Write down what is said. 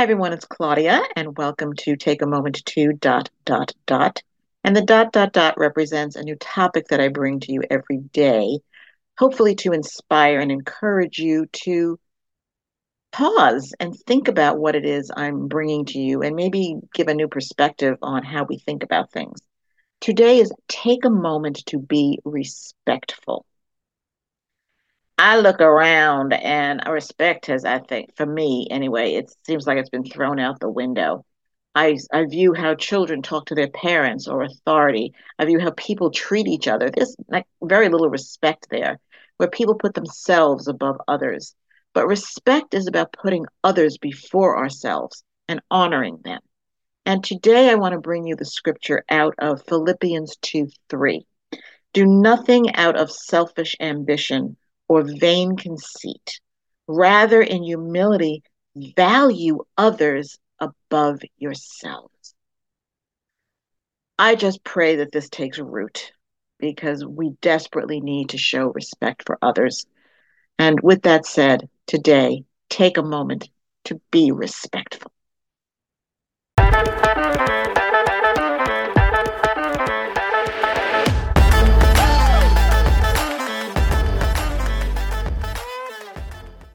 Hi everyone, it's Claudia, and welcome to Take a Moment to dot dot dot. And the dot dot dot represents a new topic that I bring to you every day, hopefully to inspire and encourage you to pause and think about what it is I'm bringing to you and maybe give a new perspective on how we think about things. Today is take a moment to be respectful. I look around and respect has, I think, for me anyway, it seems like it's been thrown out the window. I, I view how children talk to their parents or authority. I view how people treat each other. There's like very little respect there, where people put themselves above others. But respect is about putting others before ourselves and honoring them. And today I want to bring you the scripture out of Philippians 2 3. Do nothing out of selfish ambition or vain conceit. Rather, in humility, value others above yourselves. I just pray that this takes root because we desperately need to show respect for others. And with that said, today, take a moment to be respectful.